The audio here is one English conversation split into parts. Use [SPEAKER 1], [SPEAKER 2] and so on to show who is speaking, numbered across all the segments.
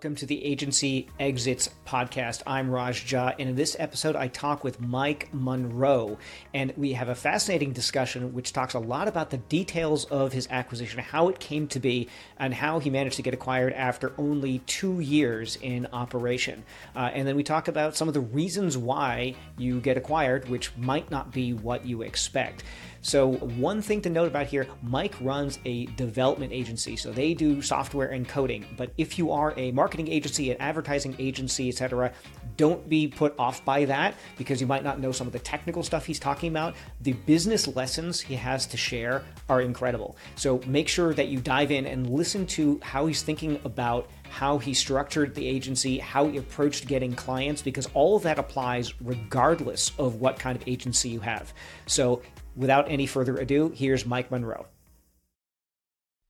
[SPEAKER 1] welcome to the Agency Exits podcast. I'm Raj Jha, and in this episode, I talk with Mike Monroe, and we have a fascinating discussion which talks a lot about the details of his acquisition, how it came to be, and how he managed to get acquired after only two years in operation. Uh, and then we talk about some of the reasons why you get acquired, which might not be what you expect. So, one thing to note about here Mike runs a development agency. So, they do software and coding. But if you are a marketing agency, an advertising agency, etc., don't be put off by that because you might not know some of the technical stuff he's talking about. The business lessons he has to share are incredible. So, make sure that you dive in and listen to how he's thinking about how he structured the agency, how he approached getting clients, because all of that applies regardless of what kind of agency you have. So, without any further ado, here's Mike Monroe.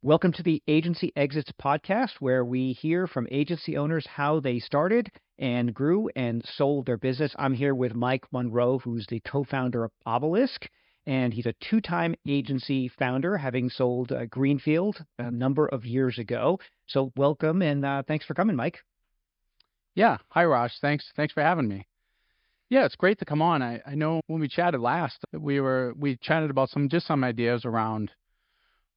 [SPEAKER 1] Welcome to the Agency Exits podcast, where we hear from agency owners how they started and grew and sold their business. I'm here with Mike Monroe, who's the co founder of Obelisk and he's a two time agency founder, having sold uh, Greenfield a number of years ago. So, welcome and uh, thanks for coming, Mike.
[SPEAKER 2] Yeah. Hi, Raj. Thanks. Thanks for having me. Yeah, it's great to come on. I, I know when we chatted last, we were we chatted about some just some ideas around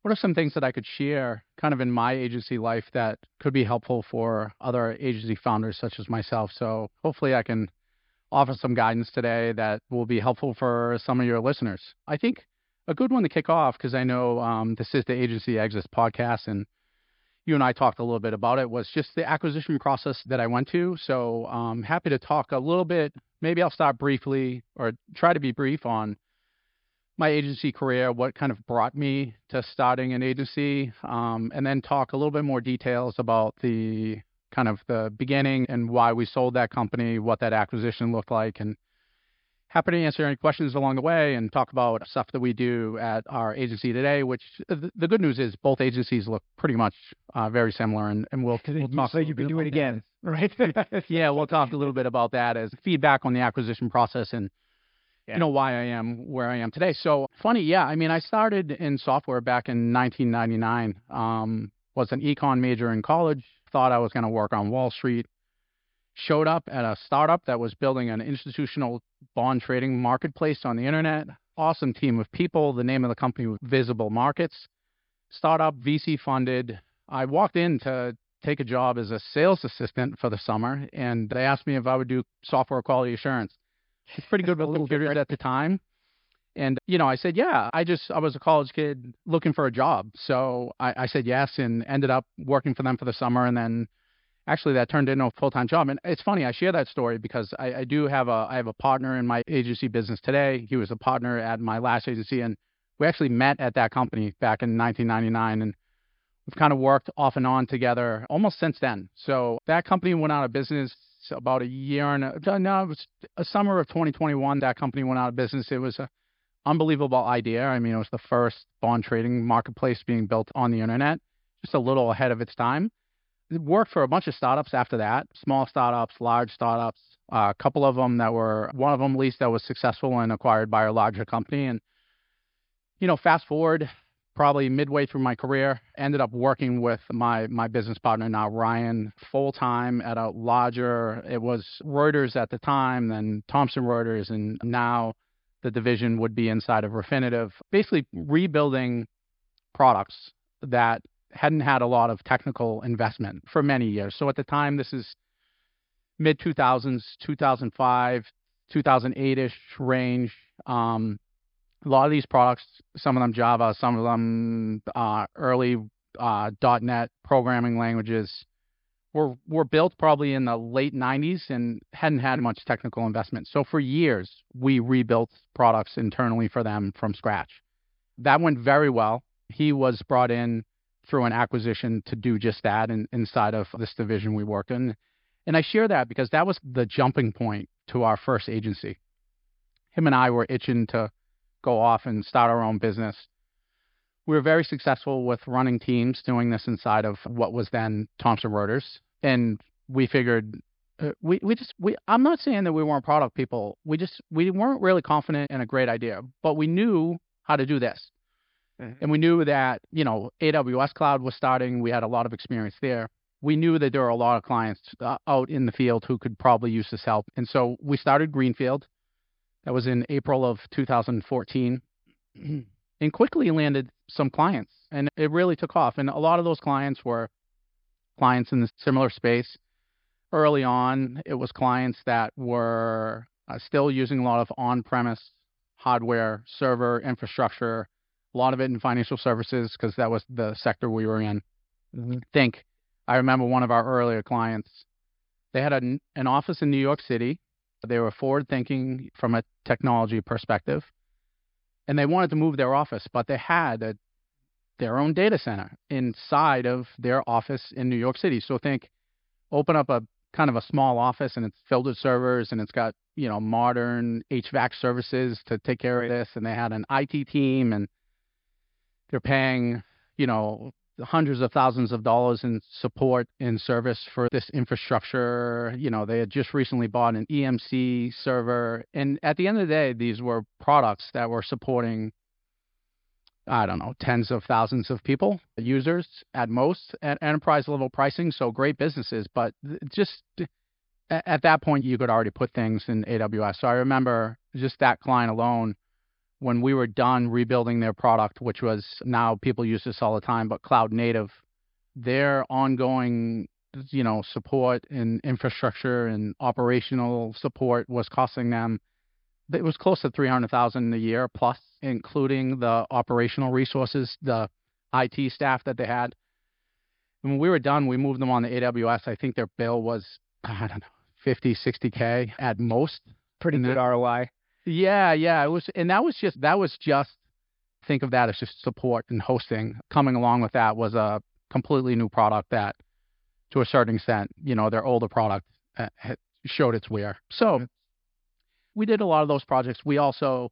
[SPEAKER 2] what are some things that I could share kind of in my agency life that could be helpful for other agency founders such as myself. So hopefully I can offer some guidance today that will be helpful for some of your listeners. I think a good one to kick off, because I know um, this is the Agency Exits podcast, and you and I talked a little bit about it, was just the acquisition process that I went to. So I'm um, happy to talk a little bit. Maybe I'll start briefly or try to be brief on my agency career, what kind of brought me to starting an agency, um, and then talk a little bit more details about the kind of the beginning and why we sold that company, what that acquisition looked like, and happy to answer any questions along the way and talk about stuff that we do at our agency today. Which the good news is both agencies look pretty much uh, very similar, and, and we'll, we'll
[SPEAKER 1] talk. So you can do it again, right?
[SPEAKER 2] yeah, we'll talk a little bit about that as feedback on the acquisition process and. Yeah. You know why I am where I am today. So funny, yeah. I mean, I started in software back in 1999. Um, was an econ major in college thought I was going to work on Wall Street. Showed up at a startup that was building an institutional bond trading marketplace on the internet. Awesome team of people. The name of the company was Visible Markets. Startup, VC funded. I walked in to take a job as a sales assistant for the summer, and they asked me if I would do software quality assurance. It's pretty good, but a little weird at the time. And, you know, I said, yeah, I just, I was a college kid looking for a job. So I, I said yes and ended up working for them for the summer. And then actually that turned into a full-time job. And it's funny, I share that story because I, I do have a, I have a partner in my agency business today. He was a partner at my last agency and we actually met at that company back in 1999 and we've kind of worked off and on together almost since then. So that company went out of business about a year and a, no, it was a summer of 2021. That company went out of business. It was a unbelievable idea. I mean, it was the first bond trading marketplace being built on the internet, just a little ahead of its time. Worked for a bunch of startups after that, small startups, large startups, uh, a couple of them that were, one of them at least that was successful and acquired by a larger company. And, you know, fast forward probably midway through my career, ended up working with my my business partner now, Ryan, full time at a larger. It was Reuters at the time, then Thomson Reuters, and now the division would be inside of Refinitiv, basically rebuilding products that hadn't had a lot of technical investment for many years. So at the time, this is mid 2000s, 2005, 2008 ish range. Um, a lot of these products, some of them Java, some of them uh, early uh, .NET programming languages, were were built probably in the late 90s and hadn't had much technical investment. So for years, we rebuilt products internally for them from scratch. That went very well. He was brought in through an acquisition to do just that in, inside of this division we work in. And I share that because that was the jumping point to our first agency. Him and I were itching to go off and start our own business. We were very successful with running teams doing this inside of what was then Thomson Reuters and we figured uh, we we just we I'm not saying that we weren't product people. We just we weren't really confident in a great idea, but we knew how to do this. Mm-hmm. And we knew that, you know, AWS cloud was starting, we had a lot of experience there. we knew that there were a lot of clients uh, out in the field who could probably use this help. And so we started Greenfield. That was in April of 2014 and quickly landed some clients and it really took off. And a lot of those clients were clients in the similar space. Early on, it was clients that were uh, still using a lot of on premise hardware, server infrastructure, a lot of it in financial services because that was the sector we were in. Mm-hmm. Think, I remember one of our earlier clients, they had a, an office in New York City. They were forward thinking from a technology perspective and they wanted to move their office, but they had a, their own data center inside of their office in New York City. So think, open up a kind of a small office and it's filled with servers and it's got you know modern HVAC services to take care of this, and they had an IT team and they're paying you know hundreds of thousands of dollars in support and service for this infrastructure. You know, they had just recently bought an EMC server. And at the end of the day, these were products that were supporting, I don't know, tens of thousands of people, users at most at enterprise level pricing. So great businesses, but just at that point, you could already put things in AWS. So I remember just that client alone when we were done rebuilding their product, which was now people use this all the time, but cloud native, their ongoing you know support and infrastructure and operational support was costing them it was close to 300,000 a year plus including the operational resources the IT staff that they had. And when we were done we moved them on the AWS I think their bill was I don't know 50 60k at most.
[SPEAKER 3] Pretty good ROI
[SPEAKER 2] yeah, yeah. It was, and that was just that was just think of that as just support and hosting. Coming along with that was a completely new product that, to a certain extent, you know, their older product uh, showed its wear. So we did a lot of those projects. We also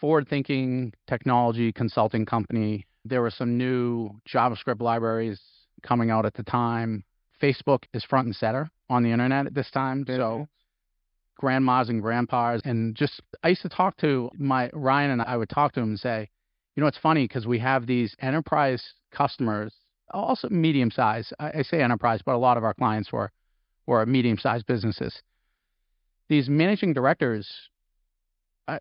[SPEAKER 2] forward-thinking technology consulting company. There were some new JavaScript libraries coming out at the time. Facebook is front and center on the internet at this time. So grandmas and grandpas and just I used to talk to my Ryan and I would talk to him and say, you know, it's funny because we have these enterprise customers, also medium size. I, I say enterprise, but a lot of our clients were were medium sized businesses. These managing directors I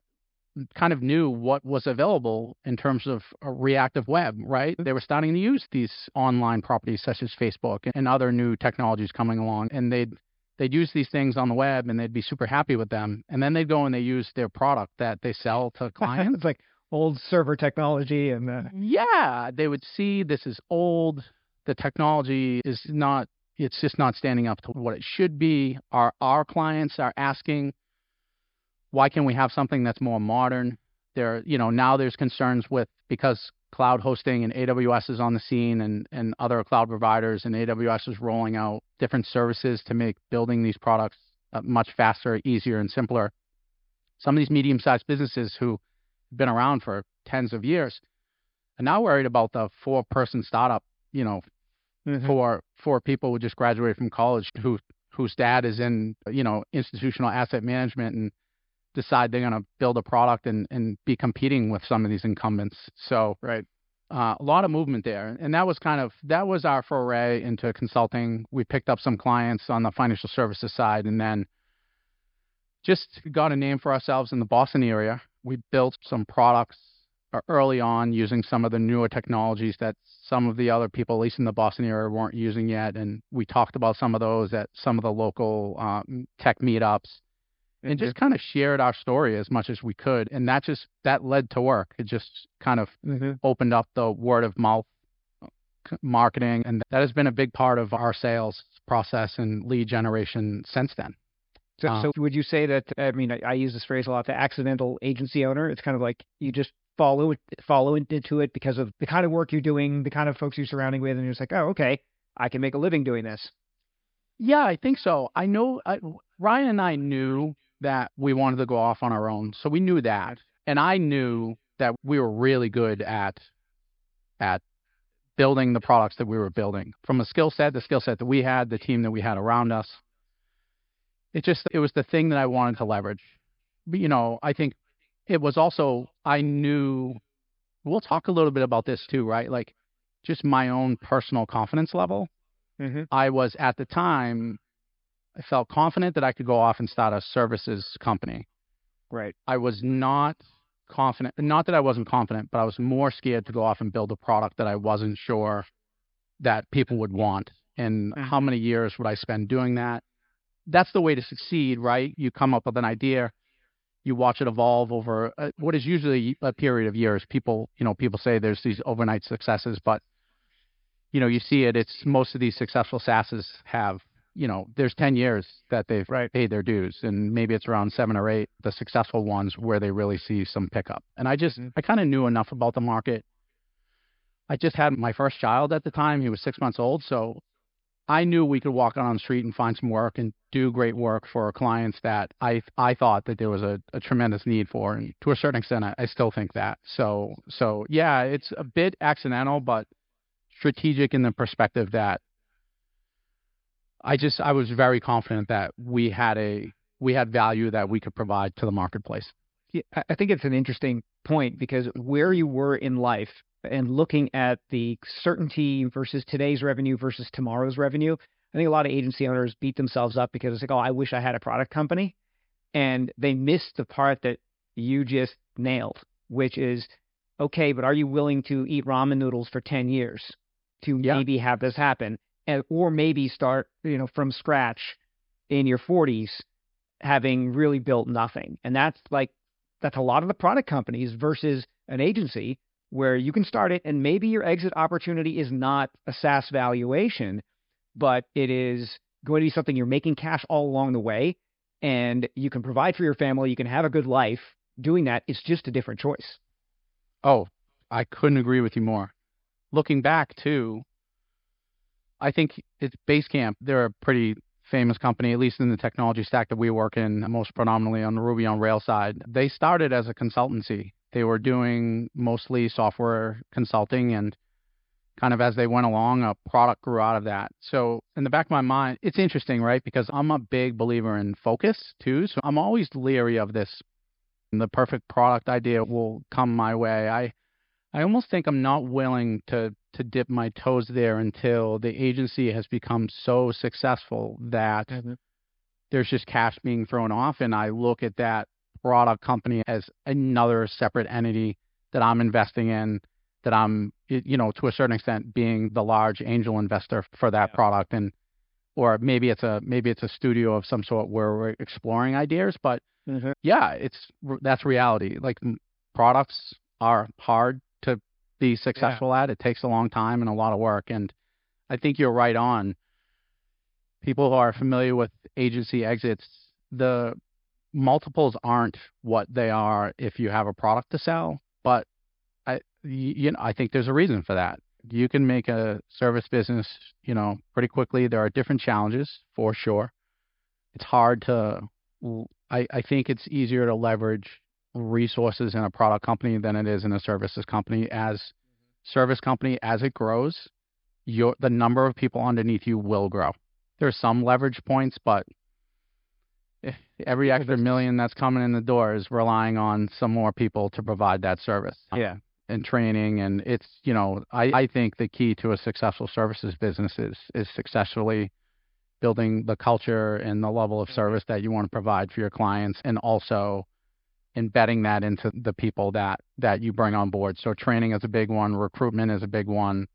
[SPEAKER 2] kind of knew what was available in terms of a reactive web, right? They were starting to use these online properties such as Facebook and other new technologies coming along, and they'd they'd use these things on the web and they'd be super happy with them. And then they'd go and they use their product that they sell to clients.
[SPEAKER 3] it's like old server technology and
[SPEAKER 2] uh... yeah, they would see this is old. The technology is not it's just not standing up to what it should be. Our our clients are asking why can we have something that's more modern? There, you know, now there's concerns with because cloud hosting and AWS is on the scene and, and other cloud providers and AWS is rolling out different services to make building these products uh, much faster, easier, and simpler. Some of these medium sized businesses who have been around for tens of years are now worried about the four person startup, you know, mm-hmm. for for people who just graduated from college who whose dad is in, you know, institutional asset management and decide they're going to build a product and, and be competing with some of these incumbents. So,
[SPEAKER 3] right.
[SPEAKER 2] Uh, a lot of movement there. And that was kind of, that was our foray into consulting. We picked up some clients on the financial services side and then just got a name for ourselves in the Boston area. We built some products uh, early on using some of the newer technologies that some of the other people, at least in the Boston area, weren't using yet. And we talked about some of those at some of the local um, tech meetups and just kind of shared our story as much as we could and that just that led to work. It just kind of mm-hmm. opened up the word of mouth uh, marketing and that has been a big part of our sales process and lead generation since then.
[SPEAKER 3] So, uh, so would you say that i mean I, I, use this phrase a lot the accidental agency owner it's kind of like you just follow it follow into it because of the kind of work you're doing the kind of folks you're surrounding with and you're just like oh okay i can make a living doing this.
[SPEAKER 2] Yeah i think so. I know I, ryan and i knew that we wanted to go off on our own. So we knew that. And I knew that we were really good at at building the products that we were building. From a skill set, the skill set that we had, the team that we had around us. It just it was the thing that I wanted to leverage. But you know, I think it was also I knew we'll talk a little bit about this too, right? Like just my own personal confidence level mm-hmm. I was at the time, I felt confident that I could go off and start a services company.
[SPEAKER 1] Right.
[SPEAKER 2] I was not confident, not that I wasn't confident, but I was more scared to go off and build a product that I wasn't sure that people would want. And mm-hmm. how many years would I spend doing that? That's the way to succeed, right? You come up with an idea, you watch it evolve over a, what is usually a period of years. People, you know, people say there's these overnight successes, but you know, you see it. It's most of these successful SaaSes have, you know, there's 10 years that they've right. paid their dues, and maybe it's around seven or eight, the successful ones where they really see some pickup. And I just, mm-hmm. I kind of knew enough about the market. I just had my first child at the time. He was six months old, so I knew we could walk out on the street and find some work and do great work for clients that I I thought that there was a, a tremendous need for, and to a certain extent, I, I still think that. So so yeah, it's a bit accidental, but strategic in the perspective that I just I was very confident that we had a we had value that we could provide to the marketplace.
[SPEAKER 1] Yeah, I think it's an interesting point because where you were in life and looking at the certainty versus today's revenue versus tomorrow's revenue, I think a lot of agency owners beat themselves up because it's like, oh, I wish I had a product company. And they missed the part that you just nailed, which is okay, but are you willing to eat ramen noodles for 10 years to yeah. maybe have this happen? Or maybe start, you know, from scratch in your 40s, having really built nothing. And that's like, that's a lot of the product companies versus an agency where you can start it and maybe your exit opportunity is not a SaaS valuation, but it is going to be something you're making cash all along the way and you can provide for your family, you can have a good life doing that. It's just a different choice.
[SPEAKER 2] Oh, I couldn't agree with you more. Looking back too, I think it's Basecamp. They're a pretty famous company, at least in the technology stack that we work in, most predominantly on the Ruby on Rails side. They started as a consultancy they were doing mostly software consulting and kind of as they went along, a product grew out of that. So in the back of my mind, it's interesting, right? Because I'm a big believer in focus too. So I'm always leery of this. The perfect product idea will come my way. I I almost think I'm not willing to to dip my toes there until the agency has become so successful that mm-hmm. there's just cash being thrown off and I look at that product company as another separate entity that I'm investing in, that I'm, you know, to a certain extent being the large angel investor for that yeah. product. And, or maybe it's a, maybe it's a studio of some sort where we're exploring ideas, but mm-hmm. yeah, it's, that's reality. Like products are hard to be successful yeah. at. It takes a long time and a lot of work. And I think you're right on. People who are familiar with agency exits, the multiples aren't what they are if you have a product to sell, but I you know I think there's a reason for that. You can make a service business, you know, pretty quickly. There are different challenges for sure. It's hard to I, I think it's easier to leverage resources in a product company than it is in a services company. As service company, as it grows, your the number of people underneath you will grow. There's some leverage points, but every extra million that's coming in the door is relying on some more people to provide that service.
[SPEAKER 1] Yeah.
[SPEAKER 2] And training and it's you know, I, I think the key to a successful services business is is successfully building the culture and the level of mm-hmm. service that you want to provide for your clients and also embedding that into the people that that you bring on board. So training is a big one, recruitment is a big one,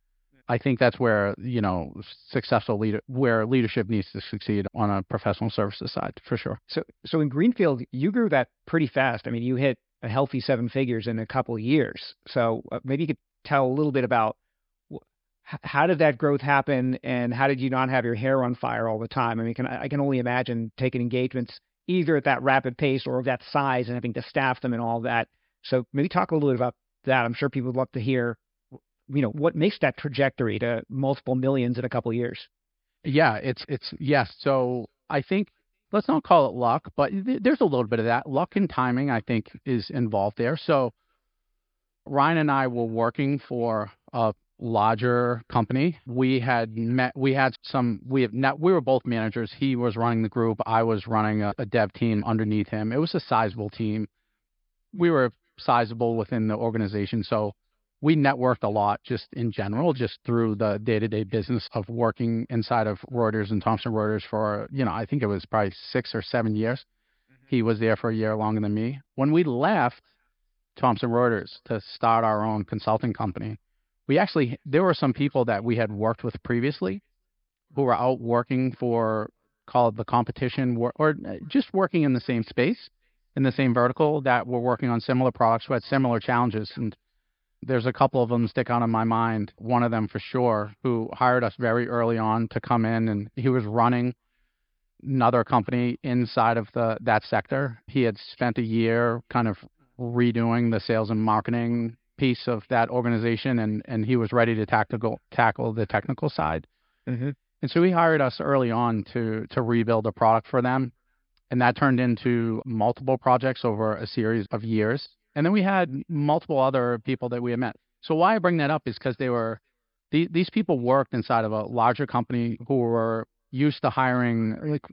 [SPEAKER 2] I think that's where you know successful leader where leadership needs to succeed on a professional services side for sure.
[SPEAKER 1] So so in Greenfield, you grew that pretty fast. I mean, you hit a healthy seven figures in a couple years. So uh, maybe you could tell a little bit about how did that growth happen, and how did you not have your hair on fire all the time? I mean, can, I can only imagine taking engagements either at that rapid pace or of that size and having to staff them and all that. So maybe talk a little bit about that. I'm sure people would love to hear you know, what makes that trajectory to multiple millions in a couple years?
[SPEAKER 2] Yeah, it's it's yes. So I think let's not call it luck, but th- there's a little bit of that luck and timing. I think is involved there. So Ryan and I were working for a larger company. We had met. We had some. We have net. We were both managers. He was running the group. I was running a, a dev team underneath him. It was a sizable team. We were sizable within the organization, so we networked a lot just in general, just through the day to day business of working inside of Reuters and Thomson Reuters for, you know, I think it was probably six or seven years. Mm-hmm. He was there for a year longer than me. When we left Thomson Reuters to start our own consulting company, we actually, there were some people that we had worked with previously who were out working for, called the competition, or uh, just working in the same space, in the same vertical that were working on similar products who had similar challenges. And there's a couple of them stick out in my mind. One of them for sure, who hired us very early on to come in, and he was running another company inside of the that sector. He had spent a year kind of redoing the sales and marketing piece of that organization, and and he was ready to tactical tackle the technical side. Mm-hmm. And so he hired us early on to to rebuild a product for them, and that turned into multiple projects over a series of years. And then we had multiple other people that we had met. So why I bring that up is because they were these, these people worked inside of a larger company who were used to hiring like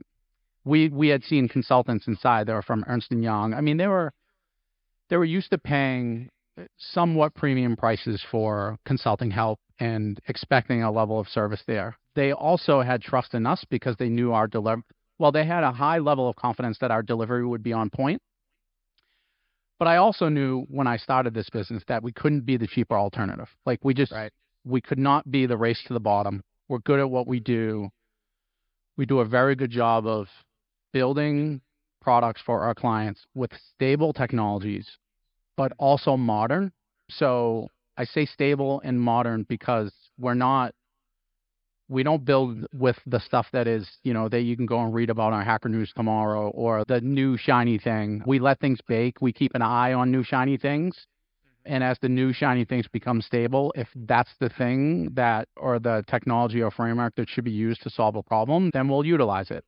[SPEAKER 2] we we had seen consultants inside they were from Ernst and Young. I mean they were they were used to paying somewhat premium prices for consulting help and expecting a level of service there. They also had trust in us because they knew our deliver well they had a high level of confidence that our delivery would be on point but I also knew when I started this business that we couldn't be the cheaper alternative. Like we just right. we could not be the race to the bottom. We're good at what we do. We do a very good job of building products for our clients with stable technologies, but also modern. So I say stable and modern because we're not we don't build with the stuff that is, you know, that you can go and read about on Hacker News tomorrow or the new shiny thing. We let things bake. We keep an eye on new shiny things. And as the new shiny things become stable, if that's the thing that or the technology or framework that should be used to solve a problem, then we'll utilize it.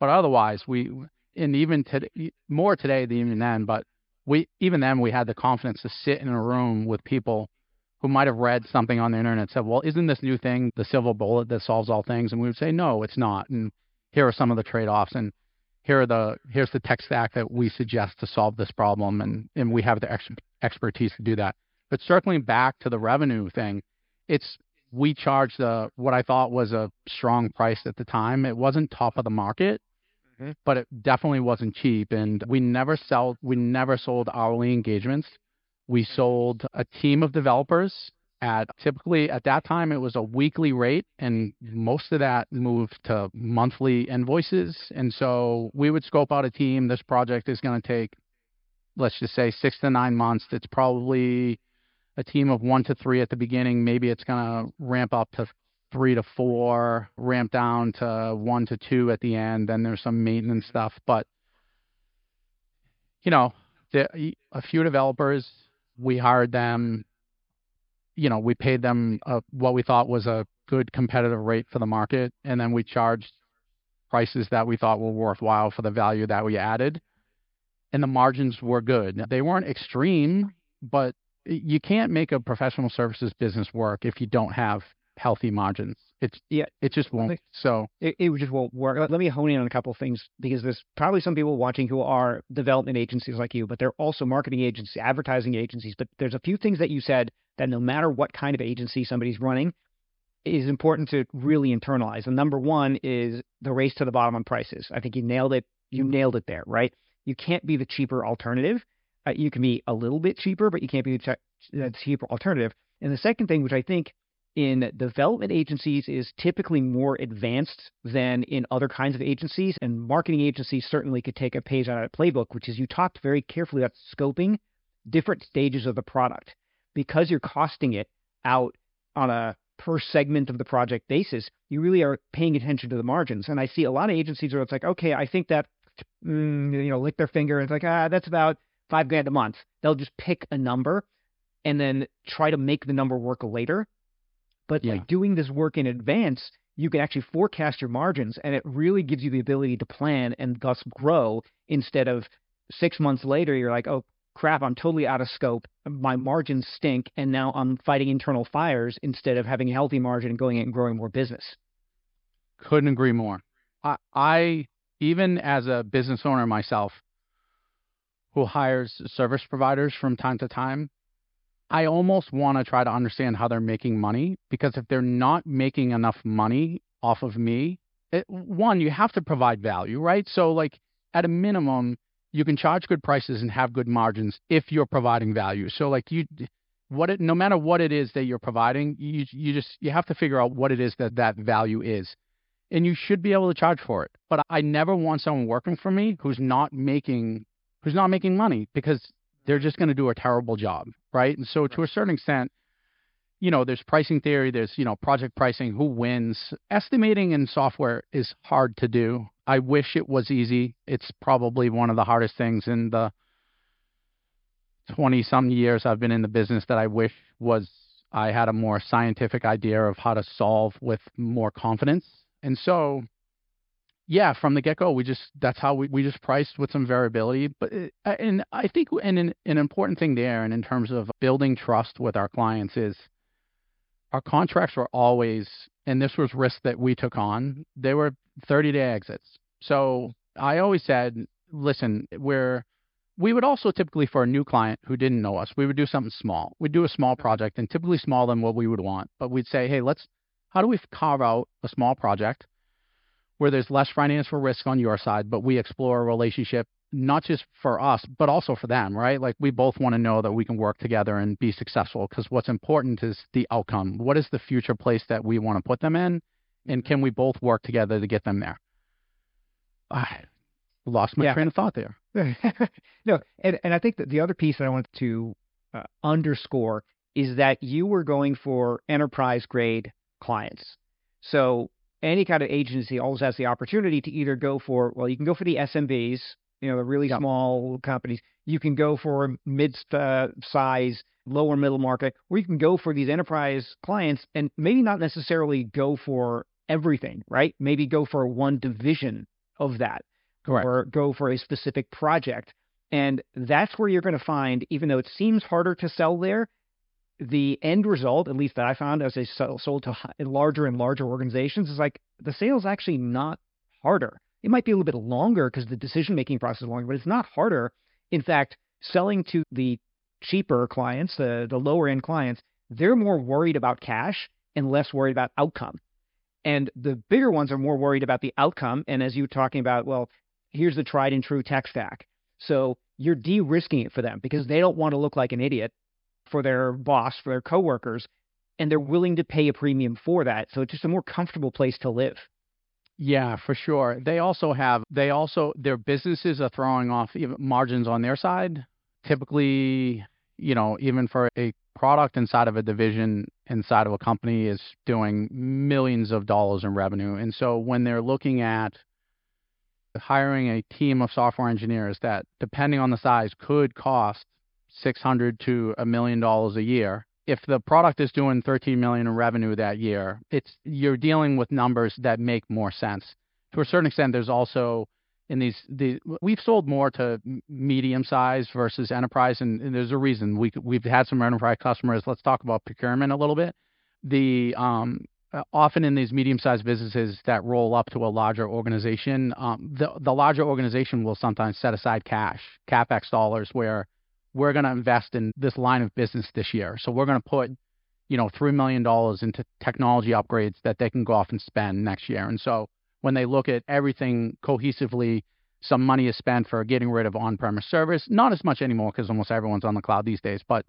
[SPEAKER 2] But otherwise, we and even today, more today than even then, but we even then we had the confidence to sit in a room with people who might have read something on the internet and said, well, isn't this new thing the silver bullet that solves all things? And we would say, no, it's not. And here are some of the trade-offs. And here are the here's the tech stack that we suggest to solve this problem. And, and we have the ex- expertise to do that. But circling back to the revenue thing, it's we charged the what I thought was a strong price at the time. It wasn't top of the market, mm-hmm. but it definitely wasn't cheap. And we never sell we never sold hourly engagements we sold a team of developers at typically at that time it was a weekly rate and most of that moved to monthly invoices and so we would scope out a team this project is going to take let's just say 6 to 9 months it's probably a team of 1 to 3 at the beginning maybe it's going to ramp up to 3 to 4 ramp down to 1 to 2 at the end then there's some maintenance stuff but you know the, a few developers we hired them. You know, we paid them a, what we thought was a good competitive rate for the market, and then we charged prices that we thought were worthwhile for the value that we added. And the margins were good. They weren't extreme, but you can't make a professional services business work if you don't have healthy margins. It's yeah, it just won't. So
[SPEAKER 1] it, it just won't work. Let me hone in on a couple of things because there's probably some people watching who are development agencies like you, but they're also marketing agencies, advertising agencies. But there's a few things that you said that no matter what kind of agency somebody's running, is important to really internalize. And number one is the race to the bottom on prices. I think you nailed it. You nailed it there, right? You can't be the cheaper alternative. Uh, you can be a little bit cheaper, but you can't be the cheaper alternative. And the second thing, which I think in development agencies is typically more advanced than in other kinds of agencies. And marketing agencies certainly could take a page out of the playbook, which is you talked very carefully about scoping different stages of the product. Because you're costing it out on a per segment of the project basis, you really are paying attention to the margins. And I see a lot of agencies where it's like, okay, I think that, mm, you know, lick their finger. And it's like, ah, that's about five grand a month. They'll just pick a number and then try to make the number work later but yeah. by doing this work in advance, you can actually forecast your margins and it really gives you the ability to plan and thus grow instead of six months later, you're like, oh, crap, I'm totally out of scope. My margins stink. And now I'm fighting internal fires instead of having a healthy margin and going in and growing more business.
[SPEAKER 2] Couldn't agree more. I, I even as a business owner myself, who hires service providers from time to time, I almost want to try to understand how they're making money because if they're not making enough money off of me, it, one, you have to provide value, right? So, like, at a minimum, you can charge good prices and have good margins if you're providing value. So, like, you, what it, no matter what it is that you're providing, you, you just, you have to figure out what it is that that value is. And you should be able to charge for it. But I never want someone working for me who's not making, who's not making money because they're just going to do a terrible job, right? And so, to a certain extent, you know, there's pricing theory, there's, you know, project pricing, who wins. Estimating in software is hard to do. I wish it was easy. It's probably one of the hardest things in the 20 some years I've been in the business that I wish was I had a more scientific idea of how to solve with more confidence. And so yeah, from the get go, we just that's how we, we just priced with some variability. But it, uh, and I think and an, an important thing there, and in terms of building trust with our clients, is our contracts were always, and this was risk that we took on. They were 30 day exits. So I always said, listen, we're we would also typically for a new client who didn't know us, we would do something small. We'd do a small project and typically smaller than what we would want. But we'd say, hey, let's how do we carve out a small project where there's less financial risk on your side, but we explore a relationship not just for us, but also for them, right? Like we both want to know that we can work together and be successful because what's important is the outcome. What is the future place that we want to put them in? And can we both work together to get them there? I lost my yeah. train of thought there.
[SPEAKER 1] no, and, and I think that the other piece that I wanted to uh, underscore is that you were going for enterprise grade clients. So any kind of agency always has the opportunity to either go for, well, you can go for the SMBs, you know, the really small companies. You can go for mid uh, size, lower middle market, or you can go for these enterprise clients and maybe not necessarily go for everything, right? Maybe go for one division of that,
[SPEAKER 2] Correct.
[SPEAKER 1] or go for a specific project. And that's where you're going to find, even though it seems harder to sell there, the end result, at least that I found as they sold to larger and larger organizations, is like the sales actually not harder. It might be a little bit longer because the decision making process is longer, but it's not harder. In fact, selling to the cheaper clients, the, the lower end clients, they're more worried about cash and less worried about outcome. And the bigger ones are more worried about the outcome. And as you were talking about, well, here's the tried and true tech stack. So you're de risking it for them because they don't want to look like an idiot for their boss, for their coworkers, and they're willing to pay a premium for that. So it's just a more comfortable place to live.
[SPEAKER 2] Yeah, for sure. They also have they also their businesses are throwing off margins on their side. Typically, you know, even for a product inside of a division inside of a company is doing millions of dollars in revenue. And so when they're looking at hiring a team of software engineers that depending on the size could cost 600 to a million dollars a year. If the product is doing 13 million in revenue that year it's you're dealing with numbers that make more sense. To a certain extent there's also in these the we've sold more to medium size versus enterprise and, and, there's a reason. We we've had some enterprise customers. Let's talk about procurement a little bit. The um, often in these medium-sized businesses that roll up to a larger organization, um, the the larger organization will sometimes set aside cash, capex dollars, where we're going to invest in this line of business this year. So we're going to put, you know, $3 million into technology upgrades that they can go off and spend next year. And so when they look at everything cohesively, some money is spent for getting rid of on-premise service. Not as much anymore because almost everyone's on the cloud these days. But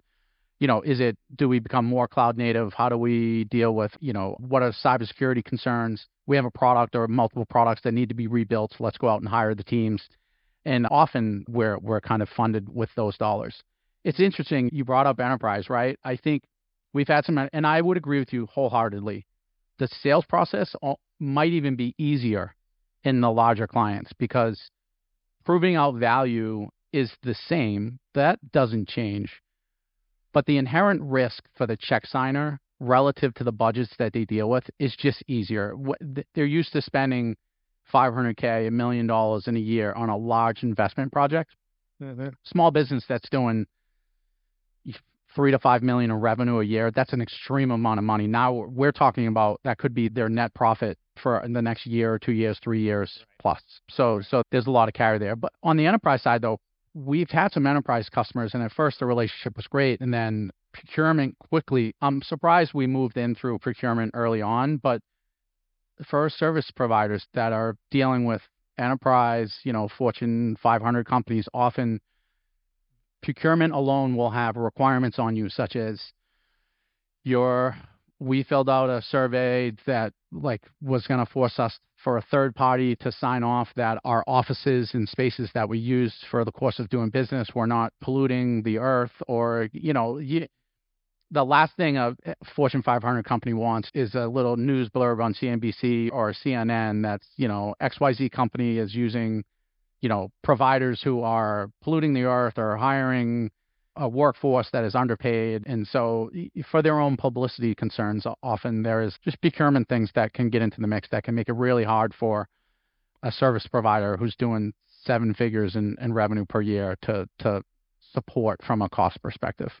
[SPEAKER 2] you know, is it do we become more cloud native? How do we deal with you know what are cybersecurity concerns? We have a product or multiple products that need to be rebuilt. So let's go out and hire the teams and often we're we're kind of funded with those dollars. It's interesting you brought up enterprise, right? I think we've had some, and I would agree with you wholeheartedly. The sales process might even be easier in the larger clients because proving out value is the same. That doesn't change. But the inherent risk for the check signer relative to the budgets that they deal with is just easier. They're used to spending 500k, a million dollars in a year on a large investment project. Mm-hmm. Small business that's doing three to five million in revenue a year, that's an extreme amount of money. Now we're talking about that could be their net profit for the next year or two years, three years plus. So so there's a lot of carry there. But on the enterprise side though, we've had some enterprise customers and at first the relationship was great and then procurement quickly. I'm surprised we moved in through procurement early on, but for service providers that are dealing with enterprise, you know, Fortune 500 companies, often procurement alone will have requirements on you, such as your we filled out a survey that like was going to force us for a third party to sign off that our offices and spaces that we used for the course of doing business were not polluting the earth or you know you, the last thing a Fortune 500 company wants is a little news blurb on CNBC or CNN that's, you know, XYZ company is using, you know, providers who are polluting the earth or hiring a workforce that is underpaid. And so, for their own publicity concerns, often there is just procurement things that can get into the mix that can make it really hard for a service provider who's doing seven figures in, in revenue per year to, to support from a cost perspective.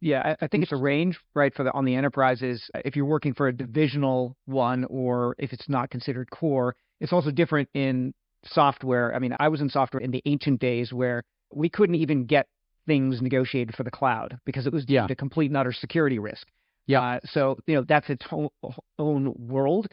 [SPEAKER 1] Yeah, I, I think it's a range, right? For the on the enterprises, if you're working for a divisional one, or if it's not considered core, it's also different in software. I mean, I was in software in the ancient days where we couldn't even get things negotiated for the cloud because it was yeah. a complete and utter security risk.
[SPEAKER 2] Yeah. Uh,
[SPEAKER 1] so you know that's its own, own world.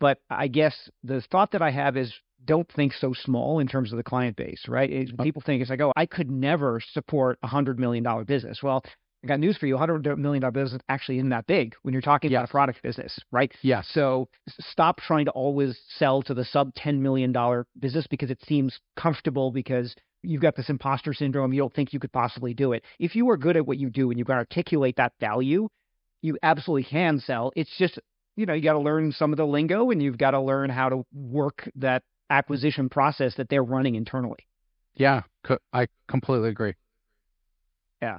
[SPEAKER 1] But I guess the thought that I have is don't think so small in terms of the client base, right? It, people think it's like, oh, I could never support a hundred million dollar business. Well, I got news for you. $100 million business actually isn't that big when you're talking yes. about a product business, right?
[SPEAKER 2] Yeah.
[SPEAKER 1] So stop trying to always sell to the sub $10 million business because it seems comfortable because you've got this imposter syndrome. You don't think you could possibly do it. If you are good at what you do and you can articulate that value, you absolutely can sell. It's just, you know, you got to learn some of the lingo and you've got to learn how to work that acquisition process that they're running internally.
[SPEAKER 2] Yeah, I completely agree.
[SPEAKER 1] Yeah.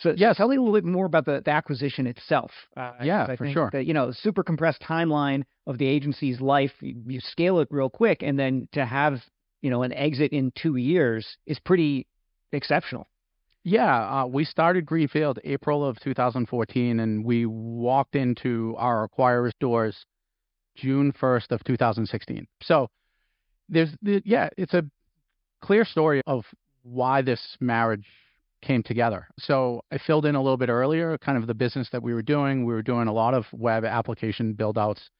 [SPEAKER 1] So yeah, tell me a little bit more about the, the acquisition itself.
[SPEAKER 2] Uh, yeah,
[SPEAKER 1] I
[SPEAKER 2] for
[SPEAKER 1] think
[SPEAKER 2] sure.
[SPEAKER 1] That, you know, super compressed timeline of the agency's life. You, you scale it real quick, and then to have you know an exit in two years is pretty exceptional.
[SPEAKER 2] Yeah, uh, we started Greenfield April of 2014, and we walked into our acquirer's doors June 1st of 2016. So there's the, yeah, it's a clear story of why this marriage came together. So I filled in a little bit earlier, kind of the business that we were doing. We were doing a lot of web application build outs.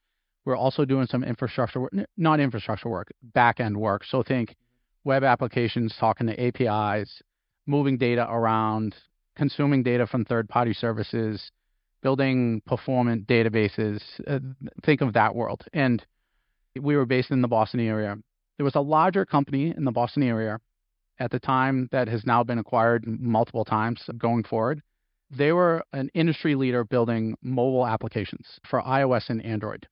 [SPEAKER 2] We're also doing some infrastructure work, not infrastructure work, back end work. So think web applications talking to APIs, moving data around, consuming data from third party services, building performant databases. Uh, think of that world. And we were based in the Boston area. There was a larger company in the Boston area at the time that has now been acquired multiple times going forward. They were an industry leader building mobile applications for iOS and Android.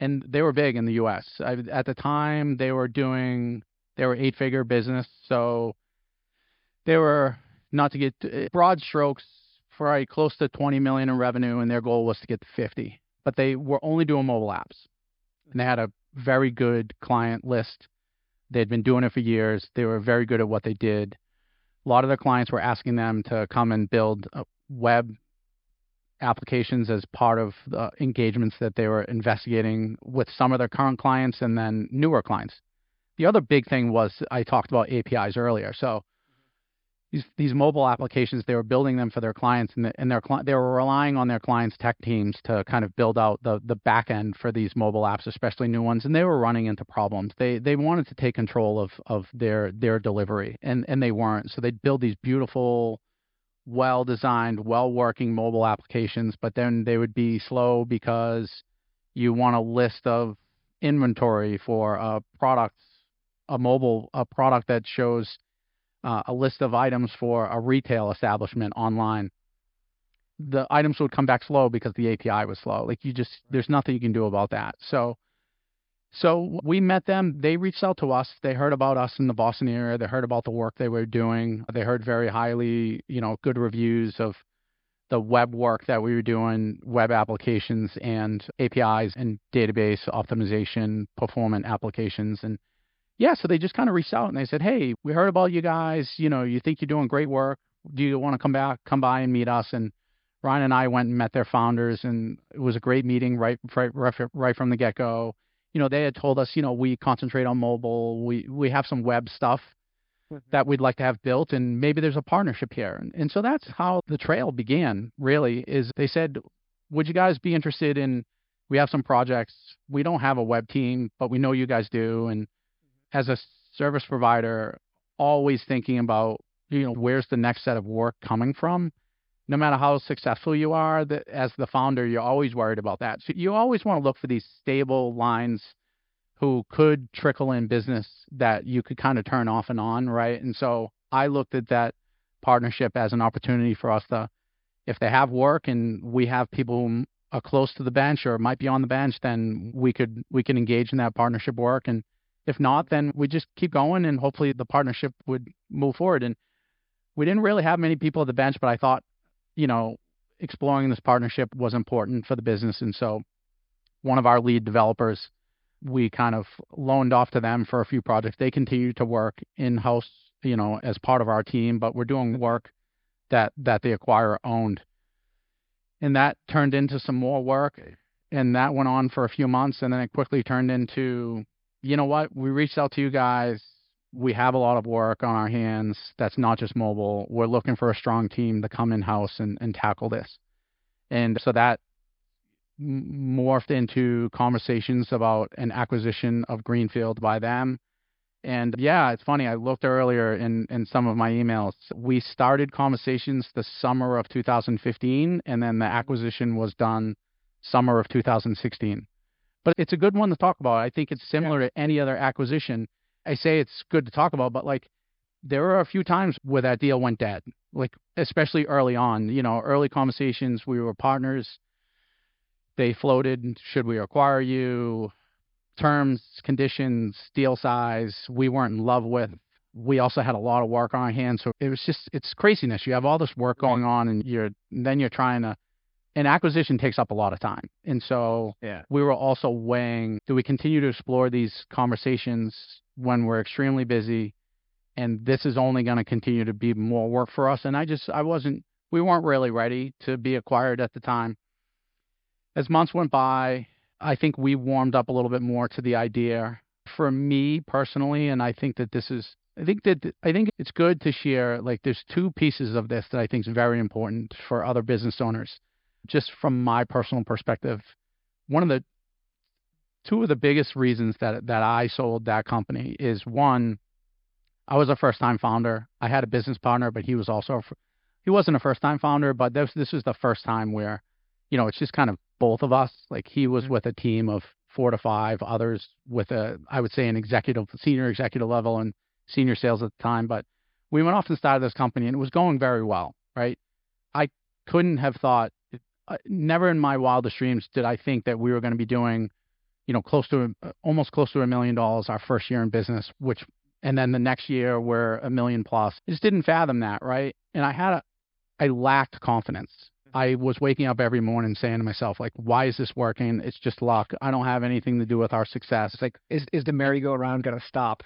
[SPEAKER 2] And they were big in the US. I, at the time, they were doing, they were eight figure business. So they were, not to get eh, broad strokes, for close to 20 million in revenue, and their goal was to get to 50. But they were only doing mobile apps. And they had a very good client list They'd been doing it for years. They were very good at what they did. A lot of their clients were asking them to come and build uh, web applications as part of the engagements that they were investigating with some of their current clients and then newer clients. The other big thing was I talked about APIs earlier. So these these mobile applications they were building them for their clients and, the, and their they were relying on their clients tech teams to kind of build out the the back end for these mobile apps especially new ones and they were running into problems. They they wanted to take control of of their their delivery and and they weren't. So they'd build these beautiful well designed well working mobile applications but then they would be slow because you want a list of inventory for a product a mobile a product that shows uh, a list of items for a retail establishment online, the items would come back slow because the API was slow. Like you just, there's nothing you can do about that. So, so we met them. They reached out to us. They heard about us in the Boston area. They heard about the work they were doing. They heard very highly, you know, good reviews of the web work that we were doing, web applications and APIs and database optimization, performant applications. And yeah, so they just kind of reached out and they said, "Hey, we heard about you guys. You know, you think you're doing great work. Do you want to come back, come by and meet us?" And Ryan and I went and met their founders, and it was a great meeting right right right from the get go. You know, they had told us, you know, we concentrate on mobile. We we have some web stuff, mm-hmm. that we'd like to have built and maybe there's a partnership here. And, and so that's how the trail began really is they said, would you guys be interested in, we have some projects. We don't have a web team, but we know you guys do. And as a service provider, always thinking about, you know, where's the next set of work coming from? No matter how successful you are, that as the founder, you're always worried about that. So you always want to look for these stable lines who could trickle in business that you could kind of turn off and on, right? And so I looked at that partnership as an opportunity for us to, if they have work and we have people who are close to the bench or might be on the bench, then we could we can engage in that partnership work. And if not, then we just keep going and hopefully the partnership would move forward. And we didn't really have many people at the bench, but I thought, you know, exploring this partnership was important for the business. And so one of our lead developers we kind of loaned off to them for a few projects. They continue to work in house, you know, as part of our team, but we're doing work that that the acquirer owned. And that turned into some more work and that went on for a few months and then it quickly turned into, you know what, we reached out to you guys. We have a lot of work on our hands that's not just mobile. We're looking for a strong team to come in house and, and tackle this. And so that morphed into conversations about an acquisition of Greenfield by them. And yeah, it's funny. I looked earlier in, in some of my emails. We started conversations the summer of 2015, and then the acquisition was done summer of 2016. But it's a good one to talk about. I think it's similar yeah. to any other acquisition. I say it's good to talk about, but like there were a few times where that deal went dead, like especially early on. You know, early conversations, we were partners they floated should we acquire you terms conditions deal size we weren't in love with we also had a lot of work on our hands so it was just it's craziness you have all this work going on and you're and then you're trying to an acquisition takes up a lot of time and so
[SPEAKER 1] yeah.
[SPEAKER 2] we were also weighing do we continue to explore these conversations when we're extremely busy and this is only going to continue to be more work for us and i just i wasn't we weren't really ready to be acquired at the time as months went by, I think we warmed up a little bit more to the idea. For me personally, and I think that this is, I think that I think it's good to share. Like, there's two pieces of this that I think is very important for other business owners. Just from my personal perspective, one of the two of the biggest reasons that that I sold that company is one, I was a first time founder. I had a business partner, but he was also he wasn't a first time founder, but this this was the first time where, you know, it's just kind of both of us. Like he was mm-hmm. with a team of four to five, others with a, I would say, an executive, senior executive level and senior sales at the time. But we went off and started this company, and it was going very well. Right? I couldn't have thought, never in my wildest dreams did I think that we were going to be doing, you know, close to uh, almost close to a million dollars our first year in business, which, and then the next year we're a million plus. I just didn't fathom that, right? And I had a, I lacked confidence I was waking up every morning saying to myself, like, why is this working? It's just luck. I don't have anything to do with our success.
[SPEAKER 1] It's like, is is the merry-go-round gonna stop?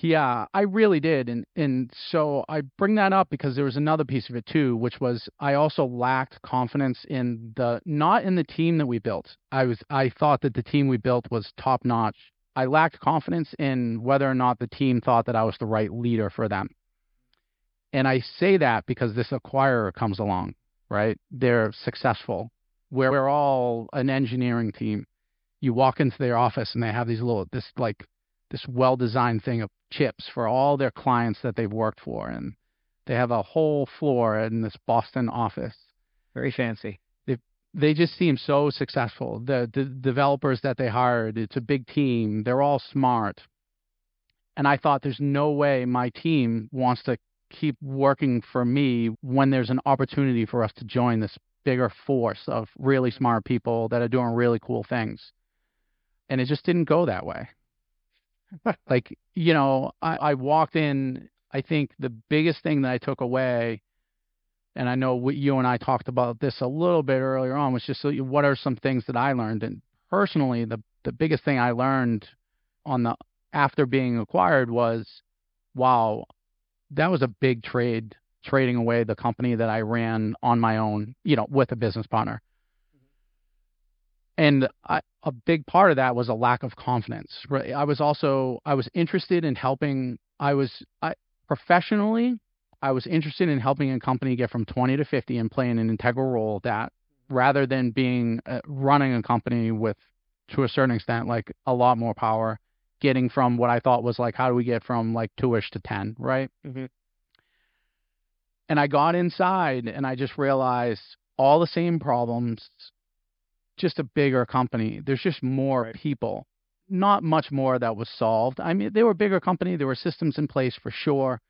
[SPEAKER 2] Yeah, I really did, and and so I bring that up because there was another piece of it too, which was I also lacked confidence in the not in the team that we built. I was I thought that the team we built was top notch. I lacked confidence in whether or not the team thought that I was the right leader for them. And I say that because this acquirer comes along right? They're successful. Where we're all an engineering team. You walk into their office and they have these little this like this well designed thing of chips for all their clients that they've worked for and they have a whole floor in this Boston office.
[SPEAKER 1] Very fancy.
[SPEAKER 2] They they just seem so successful. The the developers that they hired, it's a big team. They're all smart. And I thought there's no way my team wants to keep working for me when there's an opportunity for us to join this bigger force of really smart people that are doing really cool things. And it just didn't go that way. like, you know, I, I walked in, I think the biggest thing that I took away, and I know you and I talked about this a little bit earlier on, was just what are some things that I learned. And personally, the, the biggest thing I learned on the after being acquired was wow, that was a big trade, trading away the company that I ran on my own, you know, with a business partner. And I, a big part of that was a lack of confidence. Right? I was also I was interested in helping. I was I professionally, I was interested in helping a company get from 20 to 50 and playing an integral role that rather than being uh, running a company with to a certain extent like a lot more power getting from what I thought was like how do we get from like 2ish to 10, right?
[SPEAKER 1] Mm-hmm.
[SPEAKER 2] And I got inside and I just realized all the same problems just a bigger company. There's just more
[SPEAKER 1] Right.
[SPEAKER 2] people. Not much more that was solved. I mean, they were a bigger company. There were systems in place for sure.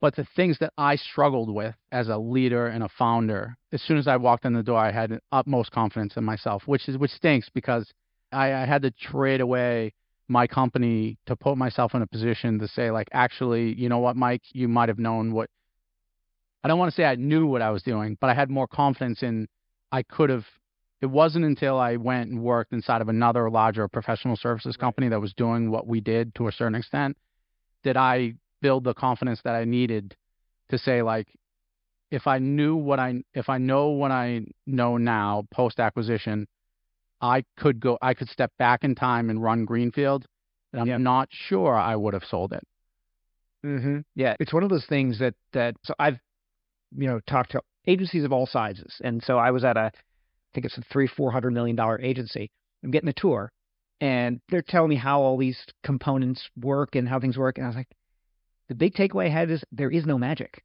[SPEAKER 2] But the things that I struggled with as a leader and a founder, as soon as I walked in the door, I had the utmost confidence in myself, which is which stinks because I, I had to trade away my company to put myself in a position to say, like, actually, you know what, Mike, you might have known what. I don't want to say I knew what I was doing, but I had more confidence in I could have it wasn't until I went and worked inside of another larger professional services company that was doing what we did to a certain extent that I build the confidence that I needed to say like if I knew what I if I know what I know now post acquisition, I could go I could step back in time and run Greenfield and I'm not sure I would have sold it.
[SPEAKER 1] Mm-hmm. Yeah, it's one of those things that that so I've you know talked to agencies of all sizes, and so I was at a I think it's a three four hundred million dollar agency. I'm getting a tour, and they're telling me how all these components work and how things work, and I was like, the big takeaway I had is there is no magic.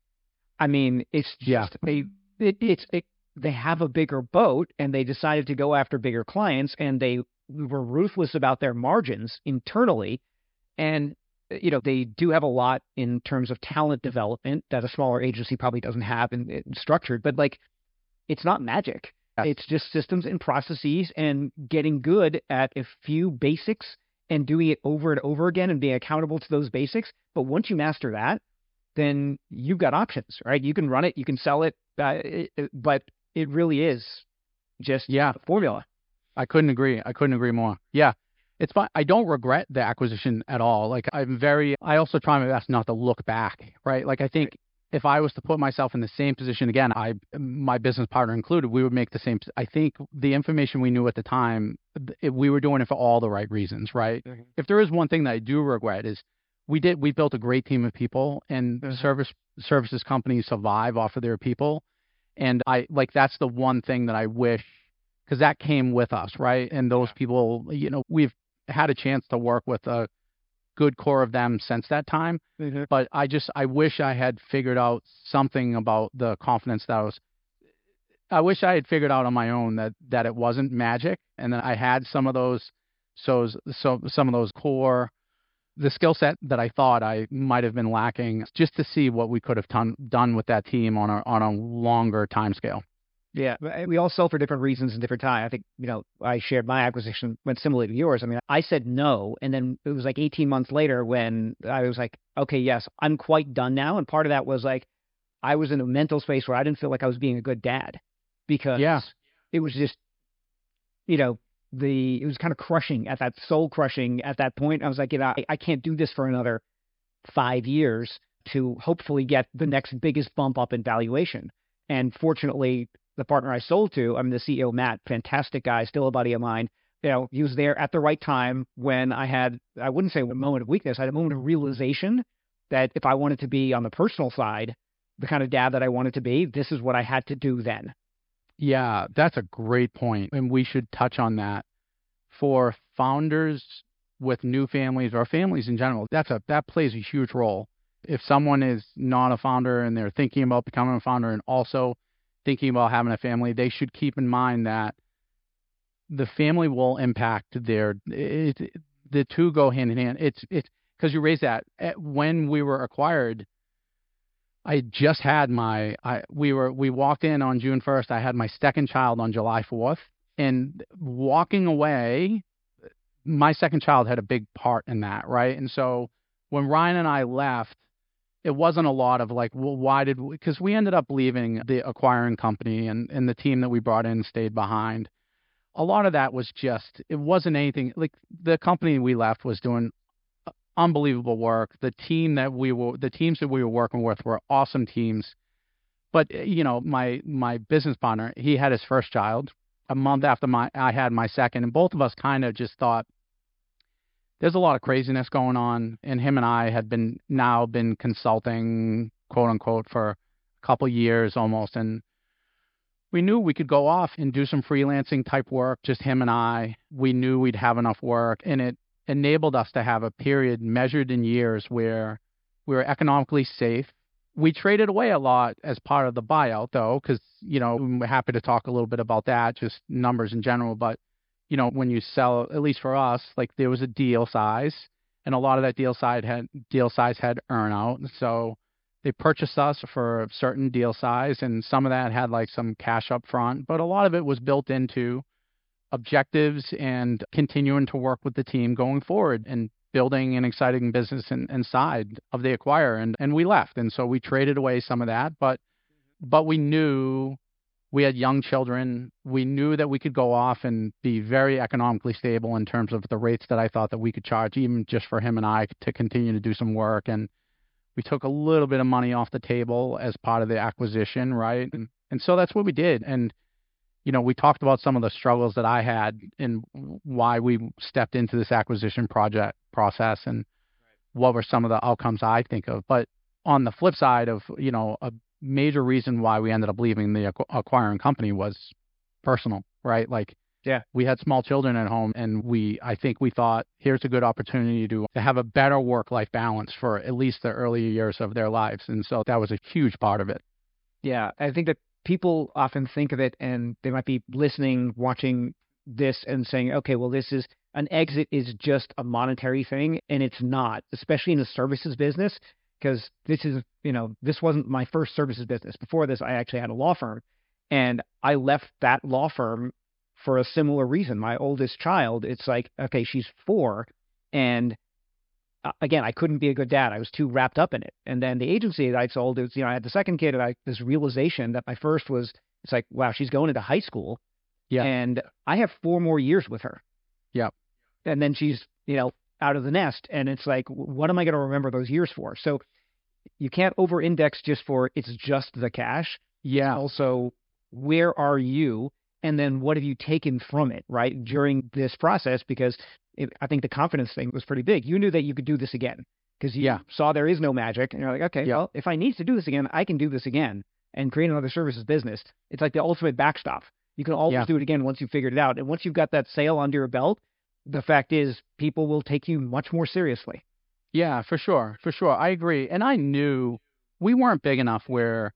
[SPEAKER 1] I mean, it's
[SPEAKER 2] Yeah.
[SPEAKER 1] just a it, it's it, they have a bigger boat, and they decided to go after bigger clients, and they were ruthless about their margins internally, and you know they do have a lot in terms of talent development that a smaller agency probably doesn't have in, in structured but like it's not magic. It's just systems and processes and getting good at a few basics and doing it over and over again and being accountable to those basics but once you master that then you've got options right you can run it you can sell it, uh, it it- but it really is just
[SPEAKER 2] Yeah.
[SPEAKER 1] a formula
[SPEAKER 2] I couldn't agree. I couldn't agree more. Yeah. It's fine. I don't regret the acquisition at all. Like I'm very I also try my best not to look back, right? Like I think if I was to put myself in the same position again, I my business partner included, we would make the same I think the information we knew at the time, it, we were doing it for all the right reasons, right?
[SPEAKER 1] Mhm.
[SPEAKER 2] If there is one thing that I do regret is we did we built a great team of people and
[SPEAKER 1] Mhm.
[SPEAKER 2] service services companies survive off of their people. And I like that's the one thing that I wish because that came with us, right? And those people, you know, we've had a chance to work with a good core of them since that time. Mm-hmm. But I just, I wish I had figured out something about the confidence that I was. I wish I had figured out on my own that that it wasn't magic, and that I had some of those, so so some of those core, the skill set that I thought I might have been lacking, just to see what we could have done done with that team on a on a longer time scale.
[SPEAKER 1] Yeah, uh, we all sell for different reasons and different time. I think you know I shared my acquisition went similarly to yours. I mean, I said no, and then it was like 18 months later when I was like, okay, yes, I'm quite done now. And part of that was like I was in a mental space where I didn't feel like I was being a good dad because
[SPEAKER 2] Yeah.
[SPEAKER 1] it was just you know the it was kind of crushing at that soul crushing at that point. I was like, you know, I, I can't do this for another five years to hopefully get the next biggest bump up in valuation. And fortunately, the partner I sold to, I'm the CEO, Matt, fantastic guy, still a buddy of mine. You know, he was there at the right time when I had, I wouldn't say a moment of weakness, I had a moment of realization that if I wanted to be on the personal side, the kind of dad that I wanted to be, this is what I had to do then.
[SPEAKER 2] Yeah, that's a great point, and we should touch on that for founders with new families or families in general. That's a that plays a huge role. If someone is not a founder and they're thinking about becoming a founder and also thinking about having a family, they should keep in mind that the family will impact their it, the two go hand in hand. It's it's because you raised that Eh, when we were acquired. I just had my I we were we walked in on June 1st. I had my second child on July 4th and walking away my second child had a big part in that, right? And so when Ryan and I left, it wasn't a lot of like, well, why did we? Because we ended up leaving the acquiring company and, and the team that we brought in stayed behind. A lot of that was just, it wasn't anything like the company we left was doing unbelievable work. The team that we were, the teams that we were working with were awesome teams. But eh, you know, my my business partner, he had his first child a month after my I had my second, and both of us kind of just thought there's a lot of craziness going on. And him and I had been now been consulting, quote unquote, for a couple years almost. And we knew we could go off and do some freelancing type work, just him and I. We knew we'd have enough work. And it enabled us to have a period measured in years where we were economically safe. We traded away a lot as part of the buyout, though, because, you know, we're happy to talk a little bit about that, just numbers in general. But you know, when you sell, at least for us, like there was a deal size, and a lot of that deal size had deal size had earnout. So they purchased us for a certain deal size, and some of that had like some cash up front, but a lot of it was built into objectives and continuing to work with the team going forward and building an exciting business and, and side of the acquire and, and we left and so we traded away some of that but but we knew we had young children. We knew that we could go off and be very economically stable in terms of the rates that I thought that we could charge, even just for him and I to continue to do some work. And we took a little bit of money off the table as part of the acquisition, right? And, and so that's what we did. And you know, we talked about some of the struggles that I had and why we stepped into this acquisition project process and what were some of the outcomes I think of. But on the flip side of, you know, a major reason why we ended up leaving the acquiring company was personal, right? Like,
[SPEAKER 1] yeah,
[SPEAKER 2] we had small children at home, and we, I think, we thought here's a good opportunity to to have a better work life balance for at least the early years of their lives, and so that was a huge part of it.
[SPEAKER 1] Yeah, I think that people often think of it, and they might be listening, watching this, and saying, okay, well, this is an exit is just a monetary thing, and it's not, especially in the services business because this is, you know, this wasn't my first services business. Before this, I actually had a law firm, and I left that law firm for a similar reason. My oldest child, it's like, okay, she's four, and uh, again, I couldn't be a good dad. I was too wrapped up in it. And then the agency that I sold, it was, you know, I had the second kid, and I this realization that my first was, it's like, wow, she's going into high school,
[SPEAKER 2] yeah,
[SPEAKER 1] and I have four more years with her.
[SPEAKER 2] Yeah,
[SPEAKER 1] and then she's, you know, out of the nest. And it's like, what am I going to remember those years for? So you can't over index just for it's just the cash.
[SPEAKER 2] Yeah.
[SPEAKER 1] Also, where are you? And then what have you taken from it, right, during this process? Because it, I think the confidence thing was pretty big. You knew that you could do this again because you
[SPEAKER 2] yeah.
[SPEAKER 1] saw there is no magic. And you're like, okay, yeah. well, if I need to do this again, I can do this again and create another services business. It's like the ultimate backstop. You can always yeah. do it again once you've figured it out. And once you've got that sale under your belt, the fact is people will take you much more seriously.
[SPEAKER 2] Yeah, for sure. For sure. I agree. And I knew we weren't big enough where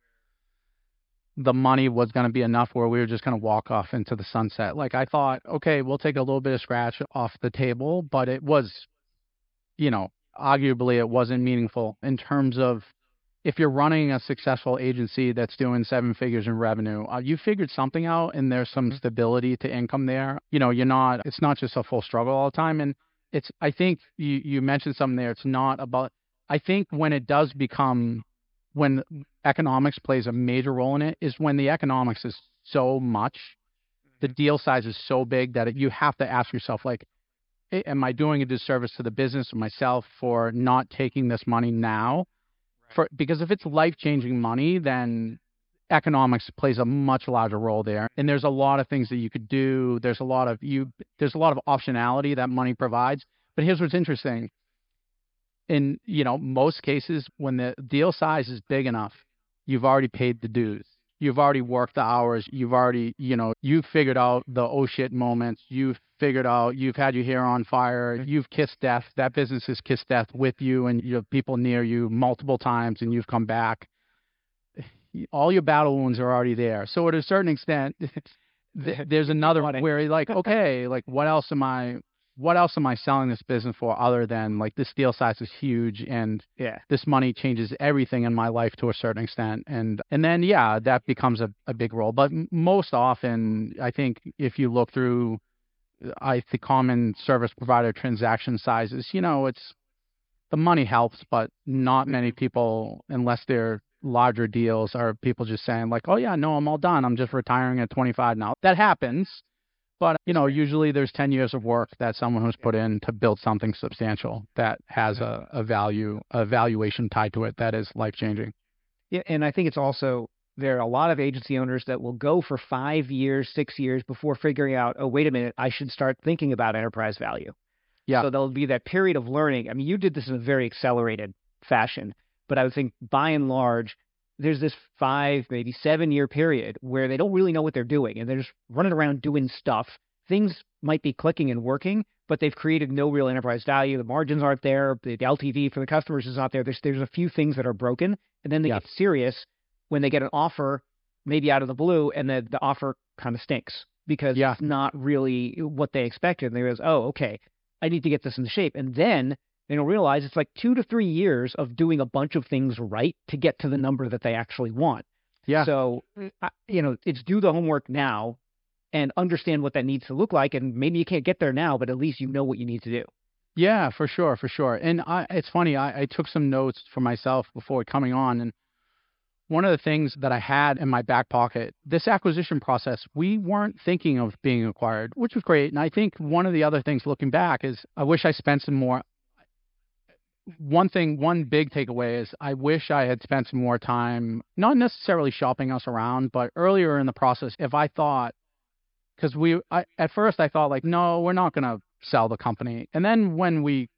[SPEAKER 2] the money was going to be enough where we were just going to walk off into the sunset. Like I thought, okay, we'll take a little bit of scratch off the table, but it was, you know, arguably it wasn't meaningful in terms of if you're running a successful agency that's doing seven figures in revenue, uh, you figured something out and there's some mm-hmm. stability to income there. You know, you're not, it's not just a full struggle all the time. And it's, I think you, you mentioned something there. It's not about, I think when it does become, when economics plays a major role in it is when the economics is so much, the mm-hmm. deal size is so big that it, you have to ask yourself, like, hey, am I doing a disservice to the business or myself for not taking this money now? For because if it's life changing money, then economics plays a much larger role there. And there's a lot of things that you could do. There's a lot of you there's a lot of optionality that money provides. But here's what's interesting. In you know most cases, when the deal size is big enough, you've already paid the dues you've already worked the hours you've already you know you've figured out the oh shit moments you've figured out you've had your hair on fire mm-hmm. you've kissed death that business has kissed death with you and you have people near you multiple times and you've come back. All your battle wounds are already there. So at a certain extent there's another where you're like okay like what else am i what else am I selling this business for other than like this deal size is huge and
[SPEAKER 1] yeah.
[SPEAKER 2] this money changes everything in my life to a certain extent. And and then yeah that becomes a, a big role. But most often I think if you look through I the common service provider transaction sizes you know it's the money helps but not many people unless they're larger deals are people just saying like oh yeah no I'm all done. I'm just retiring at 25 now. That happens but you know, usually there's 10 years of work that someone has put in to build something substantial that has a, a value, a valuation tied to it that is life changing.
[SPEAKER 1] Yeah, and I think it's also there are a lot of agency owners that will go for five years, six years before figuring out, oh, wait a minute, I should start thinking about enterprise value.
[SPEAKER 2] Yeah.
[SPEAKER 1] So there'll be that period of learning. I mean, you did this in a very accelerated fashion, but I would think by and large, there's this five, maybe seven year period where they don't really know what they're doing and they're just running around doing stuff. Things might be clicking and working, but they've created no real enterprise value. The margins aren't there. The, the LTV for the customers is not there. There's there's a few things that are broken, and then they
[SPEAKER 2] Yes.
[SPEAKER 1] get serious when they get an offer, maybe out of the blue, and the the offer kind of stinks because
[SPEAKER 2] Yeah.
[SPEAKER 1] it's not really what they expected. And they realize, oh, okay, I need to get this into shape, and then they don't realize it's like two to three years of doing a bunch of things right to get to the number that they actually want.
[SPEAKER 2] Yeah.
[SPEAKER 1] So, mm. you know, it's do the homework now and understand what that needs to look like. And maybe you can't get there now, but at least you know what you need to do.
[SPEAKER 2] Yeah, for sure, for sure. And I, it's funny. I, I took some notes for myself before coming on, and one of the things that I had in my back pocket, this acquisition process, we weren't thinking of being acquired, which was great. And I think one of the other things looking back is I wish I spent some more. One thing, one big takeaway is I wish I had spent some more time, not necessarily shopping us around, but earlier in the process, if I thought, because we, I, at first I thought like, no, we're not going to sell the company. And then when we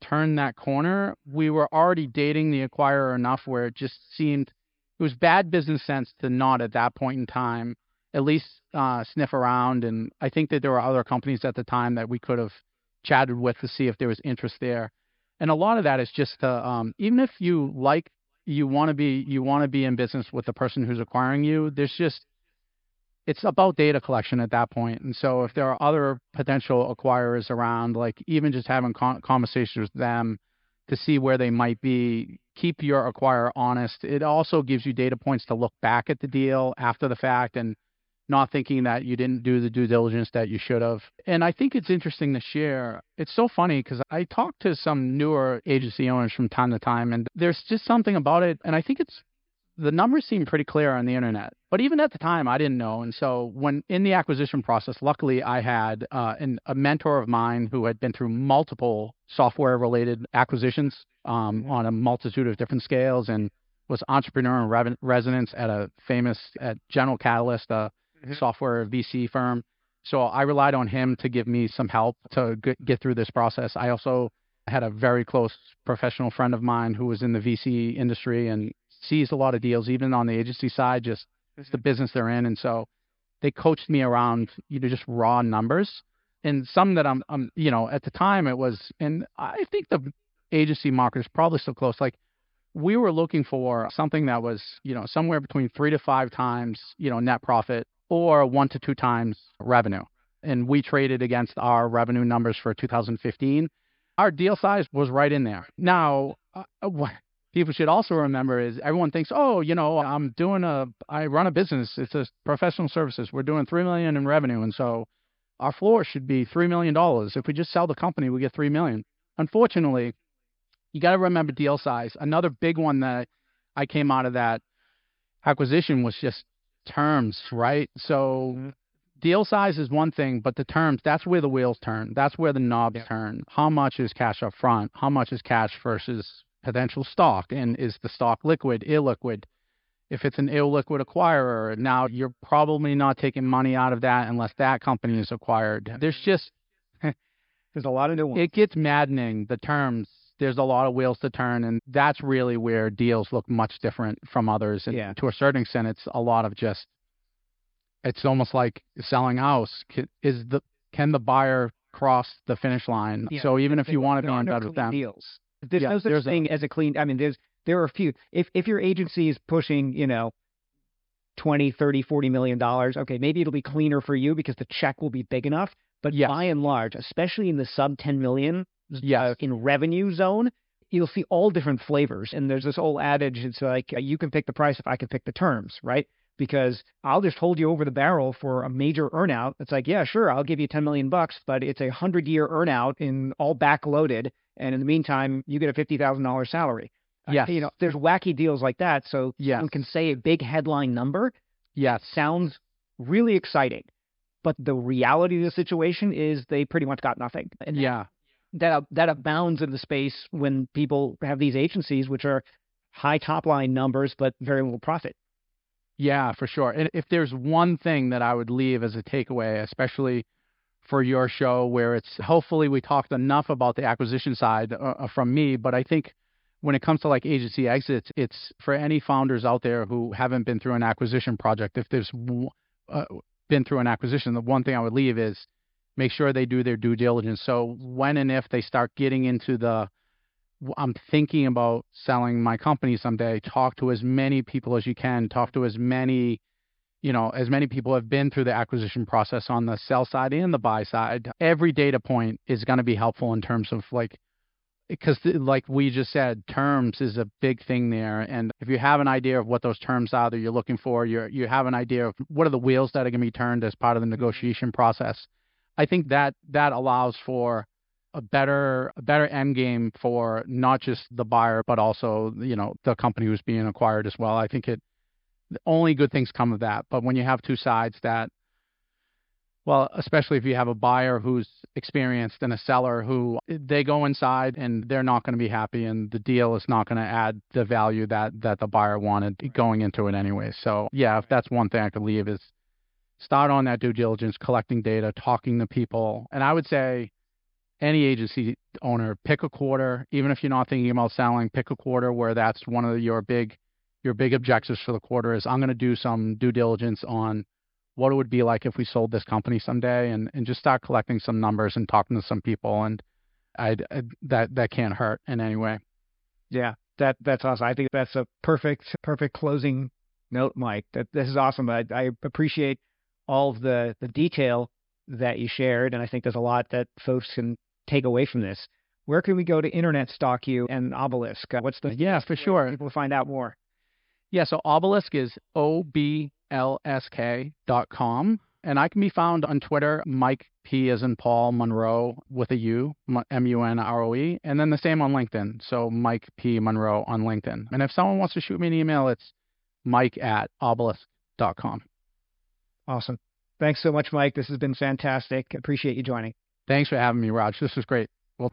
[SPEAKER 2] turned that corner, we were already dating the acquirer enough where it just seemed it was bad business sense to not at that point in time at least uh, sniff around. And I think that there were other companies at the time that we could have chatted with to see if there was interest there. And a lot of that is just to, um, even if you like you want to be you want to be in business with the person who's acquiring you, there's just it's about data collection at that point. And so if there are other potential acquirers around, like even just having con- conversations with them to see where they might be, keep your acquirer honest. It also gives you data points to look back at the deal after the fact and not thinking that you didn't do the due diligence that you should have. And I think it's interesting to share. It's so funny because I talk to some newer agency owners from time to time, and there's just something about it. And I think it's the numbers seem pretty clear on the internet. But even at the time, I didn't know. And so when in the acquisition process, luckily I had uh, an, a mentor of mine who had been through multiple software related acquisitions um, on a multitude of different scales and was entrepreneur in rev- residence at a famous at General Catalyst, a
[SPEAKER 1] Mhm.
[SPEAKER 2] software VC firm. So I relied on him to give me some help to get, get through this process. I also had a very close professional friend of mine who was in the VC industry and sees a lot of deals, even on the agency side, just it's the business they're in. And so they coached me around, you know, just raw numbers and some that I'm, I'm, you know, at the time it was, and I think the agency market is probably still close. Like we were looking for something that was, you know, somewhere between three to five times, you know, net profit or one to two times revenue. And we traded against our revenue numbers for 2015. Our deal size was right in there. Now, uh, what people should also remember is everyone thinks, oh, you know, I'm doing a, I run a business. It's a professional services. We're doing three million in revenue, and so our floor should be three million dollars. If we just sell the company, we get three million. Unfortunately, you got to remember deal size. Another big one that I came out of that acquisition was just terms, right? So mm-hmm. deal size is one thing, but the terms, that's where the wheels turn. That's where the knobs turn. How much is cash up front? How much is cash versus potential stock? And is the stock liquid, illiquid? If it's an illiquid acquirer, now you're probably not taking money out of that unless that company is acquired. There's mm-hmm. just,
[SPEAKER 1] There's a lot of nuance.
[SPEAKER 2] it gets maddening, the terms. There's a lot of wheels to turn, and that's really where deals look much different from others. And
[SPEAKER 1] Yeah.
[SPEAKER 2] to a certain extent, it's a lot of just, it's almost like selling a house. Is the can the buyer cross the finish line?
[SPEAKER 1] Yeah,
[SPEAKER 2] So even if you want to be in bed with them,
[SPEAKER 1] deals. There's
[SPEAKER 2] Yeah,
[SPEAKER 1] no such
[SPEAKER 2] there's a-
[SPEAKER 1] thing as a clean. I mean, there's there are a few. If if your agency is pushing, you know, 20, 30, 40 million dollars, okay, maybe it'll be cleaner for you because the check will be big enough. But
[SPEAKER 2] Yes.
[SPEAKER 1] by and large, especially in the sub 10 million uh, in revenue zone, you'll see all different flavors. And there's this old adage: it's like uh, you can pick the price if I can pick the terms, right? Because I'll just hold you over the barrel for a major earnout. It's like, yeah, sure, I'll give you 10 million bucks, but it's a hundred year earnout in all backloaded, and in the meantime, you get a fifty thousand dollars salary. Uh,
[SPEAKER 2] Yes.
[SPEAKER 1] you know, there's wacky deals like that. So
[SPEAKER 2] Yes.
[SPEAKER 1] one can say a big headline number
[SPEAKER 2] Yeah.
[SPEAKER 1] sounds really exciting, but the reality of the situation is they pretty much got nothing. And
[SPEAKER 2] yeah,
[SPEAKER 1] that that abounds in the space when people have these agencies which are high top line numbers but very little profit.
[SPEAKER 2] Yeah, for sure. And if there's one thing that I would leave as a takeaway, especially for your show where it's hopefully we talked enough about the acquisition side uh, uh from me, but I think when it comes to like agency exits, it's for any founders out there who haven't been through an acquisition project. If there's uh, been through an acquisition, the one thing I would leave is make sure they do their due diligence. So when and if they start getting into the I'm thinking about selling my company someday, talk to as many people as you can, talk to as many you know, as many people have been through the acquisition process on the sell side and the buy side, every data point is going to be helpful in terms of like, because like we just said, terms is a big thing there. And if you have an idea of what those terms are that you're looking for, you you have an idea of what are the wheels that are going to be turned as part of the negotiation process. I think that that allows for a better a better end game for not just the buyer but also you know the company who's being acquired as well. I think it only good things come of that. But when you have two sides that, well, especially if you have a buyer who's experienced and a seller who they go inside and they're not going to be happy, and the deal is not going to add the value that that the buyer wanted going into it anyway. So yeah, if that's one thing I could leave is start on that due diligence, collecting data, talking to people, and I would say any agency owner pick a quarter, even if you're not thinking about selling, pick a quarter where that's one of your big your big objectives for the quarter is I'm going to do some due diligence on what it would be like if we sold this company someday and, and just start collecting some numbers and talking to some people and I that that can't hurt in any way.
[SPEAKER 1] Yeah, that that's awesome. I think that's a perfect perfect closing note, Mike. That this is awesome. I, I appreciate all of the the detail that you shared, and I think there's a lot that folks can take away from this. Where can we go to internet stalk you and Obelisk? Uh, what's the
[SPEAKER 2] yeah for sure
[SPEAKER 1] people find out more?
[SPEAKER 2] Yeah, so Obelisk is O B L S K dot com. And I can be found on Twitter, Mike P as in Paul Munroe with a U, M U N R O E, and then the same on LinkedIn. So Mike P Munroe on LinkedIn. And if someone wants to shoot me an email, it's mike at obelisk.com.
[SPEAKER 1] Awesome. Thanks so much, Mike. This has been fantastic. Appreciate you joining.
[SPEAKER 2] Thanks for having me, Raj. This was great. Well.